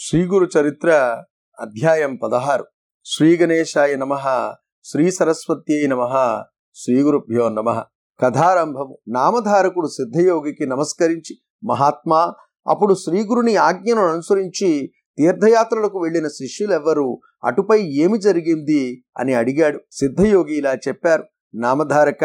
శ్రీగురు చరిత్ర అధ్యాయం పదహారు. శ్రీ గణేశాయ నమ శ్రీ సరస్వతి నమ శ్రీగురుభ్యో నమ. కథారంభము. నామధారకుడు సిద్ధయోగికి నమస్కరించి మహాత్మా అప్పుడు శ్రీగురుని ఆజ్ఞను అనుసరించి తీర్థయాత్రలకు వెళ్ళిన శిష్యులెవ్వరు అటుపై ఏమి జరిగింది అని అడిగాడు. సిద్ధయోగి ఇలా చెప్పారు. నామధారక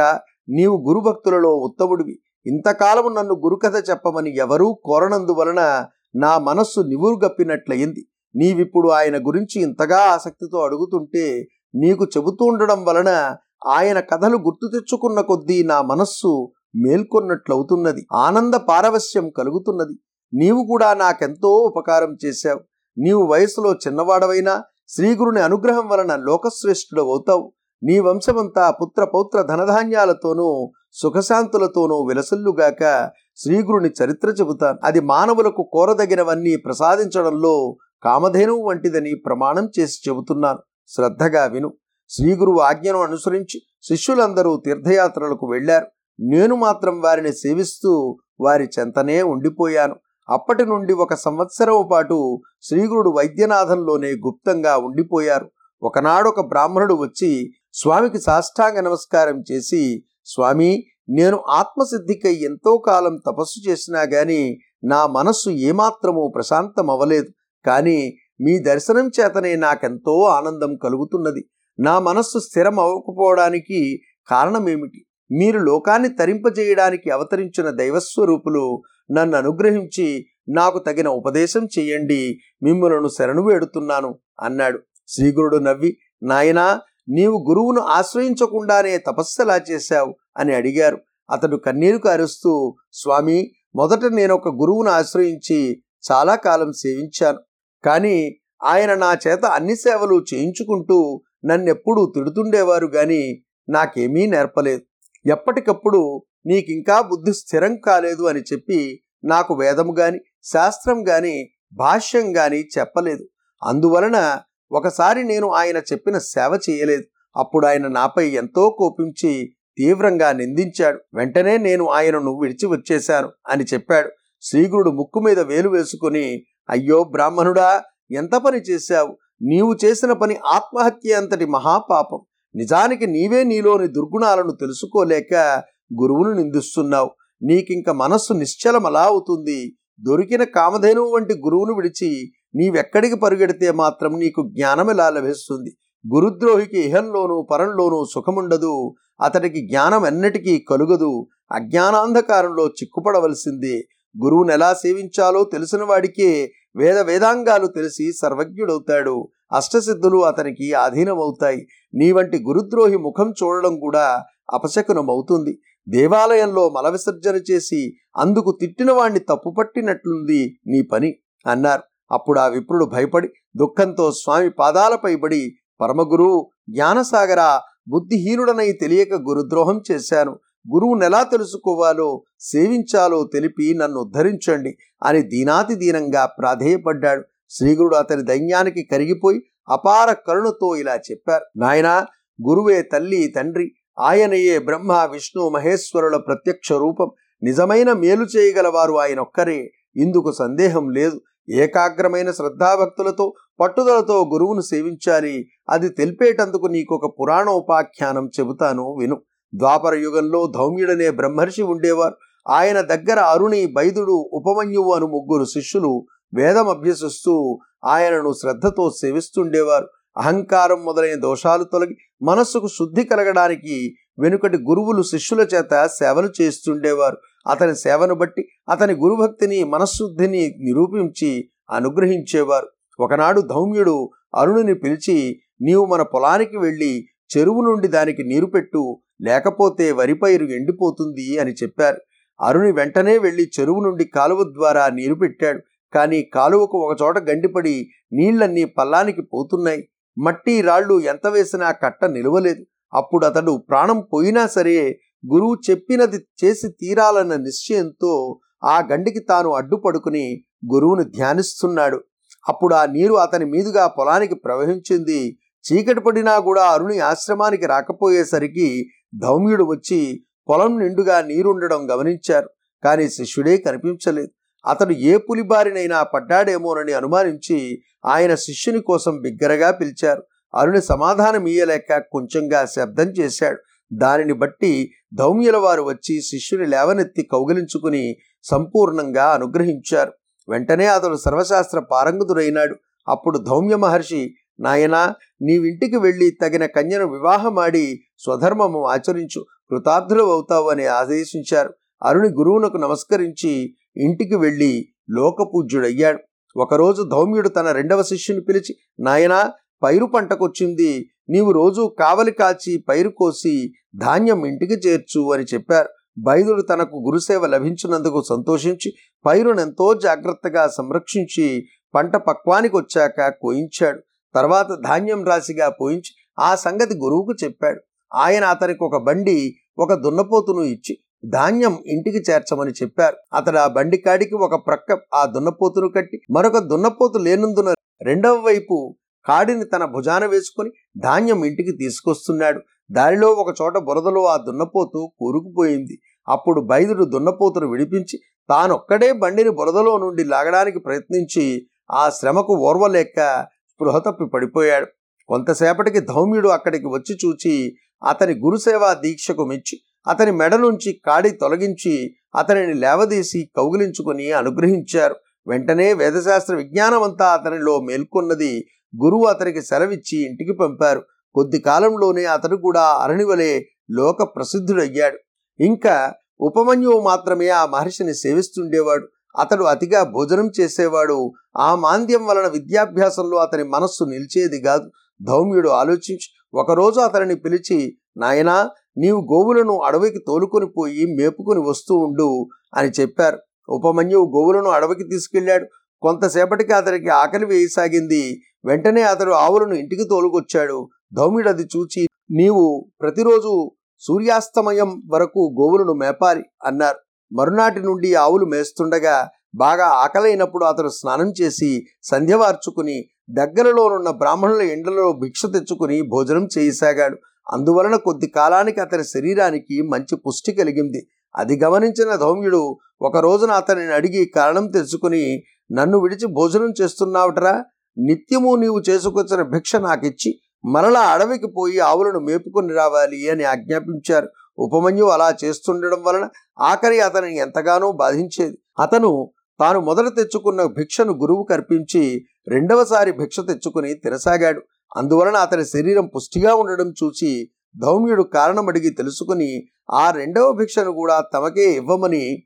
నీవు గురుభక్తులలో ఉత్తముడివి. ఇంతకాలము నన్ను గురుకథ చెప్పమని ఎవరూ కోరనందువలన నా మనస్సు నివురుగప్పినట్లయింది. నీవిప్పుడు ఆయన గురించి ఇంతగా ఆసక్తితో అడుగుతుంటే నీకు చెబుతూ ఉండడం వలన ఆయన కథలు గుర్తు తెచ్చుకున్న కొద్దీ నా మనస్సు మేల్కొన్నట్లవుతున్నది. ఆనంద పారవస్యం కలుగుతున్నది. నీవు కూడా నాకెంతో ఉపకారం చేశావు. నీవు వయసులో చిన్నవాడవైనా శ్రీగురుని అనుగ్రహం వలన లోకశ్రేష్ఠుడు అవుతావు నీ వంశమంతా పుత్ర పౌత్ర ధనధాన్యాలతోనూ సుఖశాంతులతోనూ విలసల్లుగాక శ్రీగురుని చరిత్ర చెబుతాను. అది మానవులకు కోరదగినవన్నీ ప్రసాదించడంలో కామధేనువు వంటిదని ప్రమాణం చేసి చెబుతున్నాను. శ్రద్ధగా విను. శ్రీగురువు ఆజ్ఞను అనుసరించి శిష్యులందరూ తీర్థయాత్రలకు వెళ్ళారు నేను మాత్రం వారిని సేవిస్తూ వారి చెంతనే ఉండిపోయాను. అప్పటి నుండి ఒక సంవత్సరం పాటు శ్రీగురుడు వైద్యనాథంలోనే గుప్తంగా ఉండిపోయారు. ఒకనాడొక బ్రాహ్మణుడు వచ్చి స్వామికి సాష్టాంగ నమస్కారం చేసి స్వామి నేను ఆత్మసిద్ధికై ఎంతో కాలం తపస్సు చేసినా గాని నా మనస్సు ఏమాత్రమూ ప్రశాంతం అవ్వలేదు కానీ మీ దర్శనం చేతనే నాకెంతో ఆనందం కలుగుతున్నది. నా మనస్సు స్థిరం అవ్వకపోవడానికి కారణమేమిటి? మీరు లోకాన్ని తరింపజేయడానికి అవతరించిన దైవస్వరూపులు నన్ను అనుగ్రహించి నాకు తగిన ఉపదేశం చేయండి. మిమ్మలను శరణు వేడుతున్నాను అన్నాడు. శ్రీగురుడు నవ్వి నాయనా నీవు గురువును ఆశ్రయించకుండానే తపస్సలా చేశావు అని అడిగారు. అతడు కన్నీరు కారుస్తూ స్వామి మొదట నేను ఒక గురువును ఆశ్రయించి చాలా కాలం సేవించాను. కానీ ఆయన నా చేత అన్ని సేవలు చేయించుకుంటూ నన్నెప్పుడూ తిడుతుండేవారు గాని నాకేమీ నేర్పలేదు. ఎప్పటికప్పుడు నీకింకా బుద్ధి స్థిరం కాలేదు అని చెప్పి నాకు వేదము గాని శాస్త్రం గాని భాష్యం గాని చెప్పలేదు. అందువలన ఒకసారి నేను ఆయన చెప్పిన సేవ చేయలేదు. అప్పుడు ఆయన నాపై ఎంతో కోపించి తీవ్రంగా నిందించాడు. వెంటనే నేను ఆయనను విడిచి వచ్చేశాను అని చెప్పాడు. శ్రీగురుడు ముక్కు మీద వేలు వేసుకుని అయ్యో బ్రాహ్మణుడా ఎంత పని చేశావు? నీవు చేసిన పని ఆత్మహత్య అంతటి మహాపాపం. నిజానికి నీవే నీలోని దుర్గుణాలను తెలుసుకోలేక గురువును నిందిస్తున్నావు. నీకింక మనస్సు నిశ్చలమలా అవుతుంది. దొరికిన కామధేనువు వంటి గురువును విడిచి నీవెక్కడికి పరుగెడితే మాత్రం నీకు జ్ఞానం ఎలా లభిస్తుంది? గురుద్రోహికి ఇహంలోనూ పరంలోనూ సుఖముండదు. అతడికి జ్ఞానం ఎన్నటికీ కలుగదు. అజ్ఞానాంధకారంలో చిక్కుపడవలసిందే. గురువును ఎలా సేవించాలో తెలిసిన వాడికే వేద వేదాంగాలు తెలిసి సర్వజ్ఞుడవుతాడు. అష్టసిద్ధులు అతనికి ఆధీనమవుతాయి. నీ వంటి గురుద్రోహి ముఖం చూడడం కూడా అపశకునమవుతుంది. దేవాలయంలో మల విసర్జన చేసి అందుకు తిట్టిన వాణ్ణి తప్పుపట్టినట్లుంది నీ పని అన్నారు. అప్పుడు ఆ విప్రుడు భయపడి దుఃఖంతో స్వామి పాదాలపై పడి పరమగురు జ్ఞానసాగర బుద్ధిహీనుడనై తెలియక గురుద్రోహం చేశాను. గురువునెలా తెలుసుకోవాలో సేవించాలో తెలిపి నన్ను ఉద్ధరించండి అని దీనాతి దీనంగా ప్రాధేయపడ్డాడు. శ్రీగురుడు అతని దైన్యానికి కరిగిపోయి అపార కరుణతో ఇలా చెప్పారు. నాయనా గురువే తల్లి తండ్రి ఆయనయే బ్రహ్మ విష్ణు మహేశ్వరుల ప్రత్యక్ష రూపం. నిజమైన మేలు చేయగలవారు ఆయనొక్కరే. ఇందుకు సందేహం లేదు. ఏకాగ్రమైన శ్రద్ధాభక్తులతో పట్టుదలతో గురువును సేవించాలి. అది తెలిపేటందుకు నీకు ఒక పురాణ పురాణోపాఖ్యానం చెబుతాను విను. ద్వాపర యుగంలో ధౌమ్యుడనే బ్రహ్మర్షి ఉండేవారు. ఆయన దగ్గర అరుణి బైదుడు ఉపమన్యువు అను ముగ్గురు శిష్యులు వేదం అభ్యసిస్తూ ఆయనను శ్రద్ధతో సేవిస్తుండేవారు. అహంకారం మొదలైన దోషాలు తొలగి మనస్సుకు శుద్ధి కలగడానికి వెనుకటి గురువులు శిష్యుల చేత సేవలు చేస్తుండేవారు. అతని సేవను బట్టి అతని గురుభక్తిని మనశ్శుద్ధిని నిరూపించి అనుగ్రహించేవారు. ఒకనాడు ధౌమ్యుడు అరుణుని పిలిచి నీవు మన పొలానికి వెళ్ళి చెరువు నుండి దానికి నీరు పెట్టు లేకపోతే వరి పైరు ఎండిపోతుంది అని చెప్పారు. అరుణి వెంటనే వెళ్ళి చెరువు నుండి కాలువ ద్వారా నీరు పెట్టాడు. కానీ కాలువకు ఒకచోట గండిపడి నీళ్ళన్నీ పల్లానికి పోతున్నాయి. మట్టి రాళ్ళు ఎంత వేసినా కట్ట నిలవలేదు. అప్పుడు అతడు ప్రాణం పోయినా సరే గురువు చెప్పినది చేసి తీరాలన్న నిశ్చయంతో ఆ గండికి తాను అడ్డుపడుకుని గురువును ధ్యానిస్తున్నాడు. అప్పుడు ఆ నీరు అతని మీదుగా పొలానికి ప్రవహించింది. చీకటి పడినా కూడా అరుణి ఆశ్రమానికి రాకపోయేసరికి ధౌమ్యుడు వచ్చి పొలం నిండుగా నీరుండడం గమనించారు. కానీ శిష్యుడే కనిపించలేదు. అతడు ఏ పులిబారినైనా పడ్డాడేమోనని అనుమానించి ఆయన శిష్యుని కోసం బిగ్గరగా పిలిచారు. అరుణి సమాధానం ఇయ్యలేక కొంచెంగా శబ్దం చేశాడు. దానిని బట్టి ధౌమ్యుల వారు వచ్చి శిష్యుని లేవనెత్తి కౌగిలించుకుని సంపూర్ణంగా అనుగ్రహించారు. వెంటనే అతడు సర్వశాస్త్ర పారంగతుడైనాడు. అప్పుడు ధౌమ్య మహర్షి నాయనా నీవింటికి వెళ్ళి తగిన కన్యను వివాహమాడి స్వధర్మము ఆచరించు కృతార్థులు అవుతావు అని ఆదేశించారు. అరుణి గురువునకు నమస్కరించి ఇంటికి వెళ్ళి లోకపూజ్యుడయ్యాడు. ఒకరోజు ధౌమ్యుడు తన రెండవ శిష్యుని పిలిచి నాయనా పైరు పంటకొచ్చింది నీవు రోజు కావలి కాచి పైరు కోసి ధాన్యం ఇంటికి చేర్చు అని చెప్పారు. బైదుడు తనకు గురుసేవ లభించినందుకు సంతోషించి పైరునెంతో జాగ్రత్తగా సంరక్షించి పంట పక్వానికి వచ్చాక కోయించాడు. తర్వాత ధాన్యం రాశిగా పోయించి ఆ సంగతి గురువుకు చెప్పాడు. ఆయన అతనికి ఒక బండి ఒక దున్నపోతును ఇచ్చి ధాన్యం ఇంటికి చేర్చమని చెప్పారు. అతడు ఆ బండి కాడికి ఒక ప్రక్క ఆ దున్నపోతును కట్టి మరొక దున్నపోతు లేనందున రెండవ వైపు కాడిని తన భుజాన వేసుకుని ధాన్యం ఇంటికి తీసుకొస్తున్నాడు. దారిలో ఒక చోట బురదలో ఆ దున్నపోతు కూరుకుపోయింది. అప్పుడు బైదుడు దున్నపోతును విడిపించి తానొక్కడే బండిని బురదలో నుండి లాగడానికి ప్రయత్నించి ఆ శ్రమకు ఓర్వలేక స్పృహ తప్పి పడిపోయాడు. కొంతసేపటికి ధౌమ్యుడు అక్కడికి వచ్చి చూచి అతని గురుసేవా దీక్షకు మెచ్చి అతని మెడ నుంచి కాడి తొలగించి అతనిని లేవదీసి కౌగిలించుకుని అనుగ్రహించారు. వెంటనే వేదశాస్త్ర విజ్ఞానమంతా అతనిలో మేల్కొన్నది గురువు అతనికి సెలవిచ్చి ఇంటికి పంపారు. కొద్ది కాలంలోనే అతడు కూడా అరణివలే లోక ప్రసిద్ధుడయ్యాడు ఇంకా ఉపమన్యువు మాత్రమే ఆ మహర్షిని సేవిస్తుండేవాడు. అతడు అతిగా భోజనం చేసేవాడు. ఆ మాంద్యం వలన విద్యాభ్యాసంలో అతని మనస్సు నిలిచేది కాదు. ధౌమ్యుడు ఆలోచించి. ఒకరోజు అతనిని పిలిచి నాయనా నీవు గోవులను అడవికి తోలుకొని పోయి మేపుకొని వస్తూ ఉండు అని చెప్పారు. ఉపమన్యువు గోవులను అడవికి తీసుకెళ్ళాడు కొంతసేపటికి అతనికి ఆకలి వేయసాగింది. వెంటనే అతడు ఆవులను ఇంటికి తోలుకొచ్చాడు. ధౌమిడు అది చూచి నీవు ప్రతిరోజు సూర్యాస్తమయం వరకు గోవులను మేపాలి అన్నారు. మరునాటి నుండి ఆవులు మేస్తుండగా బాగా ఆకలైనప్పుడు అతడు స్నానం చేసి సంధ్యవార్చుకుని దగ్గరలోనున్న బ్రాహ్మణుల ఎండలలో భిక్ష తెచ్చుకుని భోజనం చేయసాగాడు. అందువలన కొద్ది కాలానికి అతని శరీరానికి మంచి పుష్టి కలిగింది. అది గమనించిన ధౌమ్యుడు ఒక రోజున అతనిని అడిగి కారణం తెలుసుకుని నన్ను విడిచి భోజనం చేస్తున్నావుటరా? నిత్యము నీవు చేసుకొచ్చిన భిక్ష నాకిచ్చి మరలా అడవికి పోయి ఆవులను మేపుకొని రావాలి అని ఆజ్ఞాపించారు. ఉపమన్యు అలా చేస్తుండడం వలన ఆఖరి అతనిని ఎంతగానో బాధించేది. అతను తాను మొదట తెచ్చుకున్న భిక్షను గురువు కర్పించి రెండవసారి భిక్ష తెచ్చుకుని తినసాగాడు. అందువలన అతని శరీరం పుష్టిగా ఉండడం చూసి ధౌమ్యుడు కారణం అడిగి తెలుసుకుని ఆ రెండవ భిక్షను కూడా తమకే ఇవ్వమని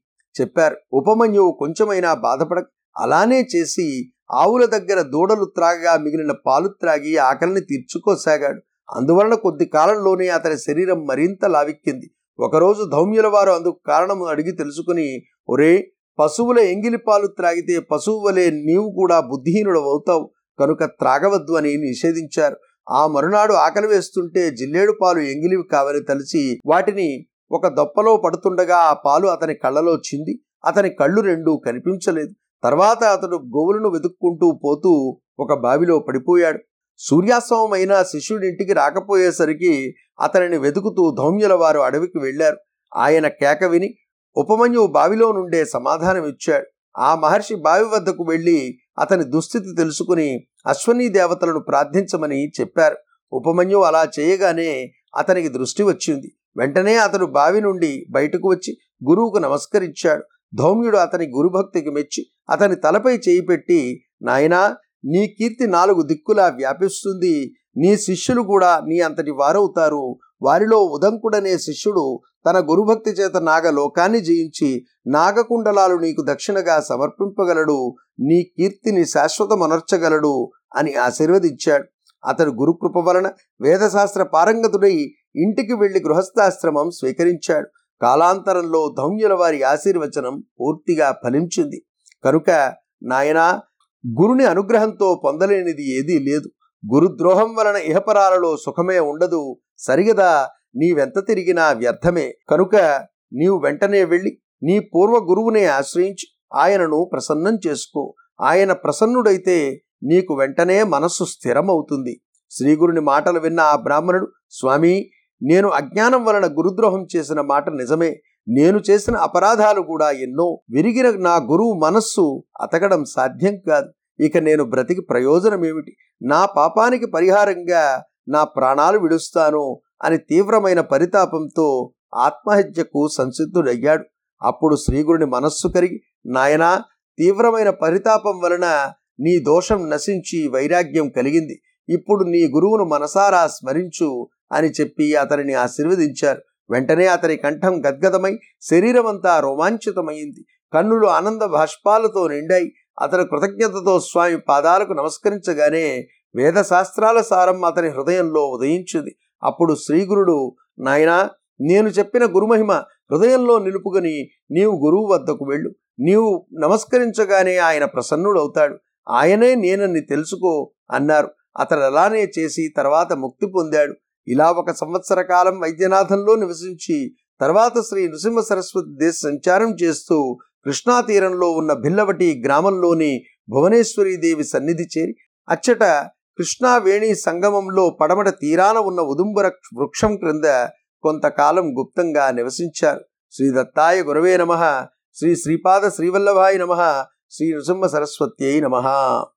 చెప్పారు. ఉపమన్యువు కొంచెమైనా బాధపడ అలానే చేసి ఆవుల దగ్గర దూడలు త్రాగగా మిగిలిన పాలు త్రాగి ఆకలిని తీర్చుకోసాగాడు అందువలన కొద్ది కాలంలోనే అతని శరీరం మరింత లావిక్కింది. ఒకరోజు ధౌమ్యుల వారు అందుకు కారణం అడిగి తెలుసుకుని ఒరే పశువుల ఎంగిలి పాలు త్రాగితే పశువు వలె నీవు కూడా బుద్ధిహీనుడు అవుతావు కనుక త్రాగవద్దు అని నిషేధించారు. ఆ మరునాడు ఆకలి వేస్తుంటే జిల్లేడు పాలు ఎంగిలివి కావని తలిచి వాటిని ఒక దొప్పలో పడుతుండగా ఆ పాలు అతని కళ్ళలో చింది. అతని కళ్ళు రెండూ కనిపించలేదు. తర్వాత అతడు గోవులను వెతుక్కుంటూ పోతూ ఒక బావిలో పడిపోయాడు. సూర్యాస్తమమైన శిష్యుడింటికి రాకపోయేసరికి అతనిని వెతుకుతూ ధౌమ్యుల వారు అడవికి వెళ్ళారు ఆయన కేక విని ఉపమన్యువు బావిలో నుండే సమాధానం ఇచ్చాడు ఆ మహర్షి బావి వద్దకు వెళ్ళి అతని దుస్థితి తెలుసుకుని అశ్వనీ దేవతలను ప్రార్థించమని చెప్పారు. ఉపమన్యు అలా చేయగానే అతనికి దృష్టి వచ్చింది. వెంటనే అతడు బావి నుండి బయటకు వచ్చి గురువుకు నమస్కరించాడు. ధౌమ్యుడు అతని గురుభక్తికి మెచ్చి అతని తలపై చేయి పెట్టి నాయనా నీ కీర్తి నాలుగు దిక్కులా వ్యాపిస్తుంది. నీ శిష్యులు కూడా నీ అంతటి వారవుతారు. వారిలో ఉదంకుడనే శిష్యుడు తన గురుభక్తి చేత నాగలోకాన్ని జయించి నాగకుండలాలు నీకు దక్షిణగా సమర్పింపగలడు. నీ కీర్తిని శాశ్వతమనర్చగలడు అని ఆశీర్వదించాడు. అతడు గురుకృప వలన వేదశాస్త్ర పారంగతుడై ఇంటికి వెళ్ళి గృహస్థాశ్రమం స్వీకరించాడు. కాలాంతరంలో ధౌమ్యుల వారి ఆశీర్వచనం పూర్తిగా ఫలించింది. కనుక నాయనా గురుని అనుగ్రహంతో పొందలేనిది ఏదీ లేదు. గురుద్రోహం వలన ఇహపరాలలో సుఖమే ఉండదు. సరిగదా నీవెంత తిరిగినా వ్యర్థమే. కనుక నీవు వెంటనే వెళ్ళి నీ పూర్వ గురువునే ఆశ్రయించి ఆయనను ప్రసన్నం చేసుకో. ఆయన ప్రసన్నుడైతే నీకు వెంటనే మనస్సు స్థిరమవుతుంది. శ్రీగురుని మాటలు విన్న ఆ బ్రాహ్మణుడు స్వామి నేను అజ్ఞానం వలన గురుద్రోహం చేసిన మాట నిజమే. నేను చేసిన అపరాధాలు కూడా ఎన్నో. విరిగిన నా గురువు మనస్సు అతకడం సాధ్యం కాదు. ఇక నేను బ్రతికి ప్రయోజనమేమిటి నా పాపానికి పరిహారంగా నా ప్రాణాలు విడుస్తాను అని తీవ్రమైన పరితాపంతో ఆత్మహత్యకు సంసిద్ధుడయ్యాడు. అప్పుడు శ్రీగురుని మనస్సు కరిగి నాయనా తీవ్రమైన పరితాపం వలన నీ దోషం నశించి వైరాగ్యం కలిగింది. ఇప్పుడు నీ గురువును మనసారా స్మరించు అని చెప్పి అతనిని ఆశీర్వదించారు. వెంటనే అతని కంఠం గద్గదమై శరీరమంతా రోమాంచితమైంది కన్నులు ఆనంద భాష్పాలతో నిండాయి. అతను కృతజ్ఞతతో స్వామి పాదాలకు నమస్కరించగానే వేదశాస్త్రాల సారం అతని హృదయంలో ఉదయించింది. అప్పుడు శ్రీగురుడు నాయనా నేను చెప్పిన గురుమహిమ హృదయంలో నిలుపుకొని నీవు గురువు వద్దకు వెళ్ళు. నీవు నమస్కరించగానే ఆయన ప్రసన్నుడవుతాడు. ఆయనే నేనని తెలుసుకో అన్నారు. అతడు అలానే చేసి తర్వాత ముక్తి పొందాడు. ఇలా ఒక సంవత్సర కాలం వైద్యనాథంలో నివసించి తర్వాత శ్రీ నృసింహ సరస్వతి దేశ సంచారం చేస్తూ కృష్ణా తీరంలో ఉన్న భిల్లవటి గ్రామంలోని భువనేశ్వరీదేవి సన్నిధి చేరి అచ్చట కృష్ణావేణి సంగమంలో పడమట తీరాన ఉన్న ఉదుంబర వృక్షం క్రింద కొంతకాలం గుప్తంగా నివసించారు. శ్రీ దత్తాయ గురవే నమ. శ్రీ శ్రీపాద శ్రీవల్లభాయ నమ. శ్రీ నృసింహ సరస్వత్యై నమ.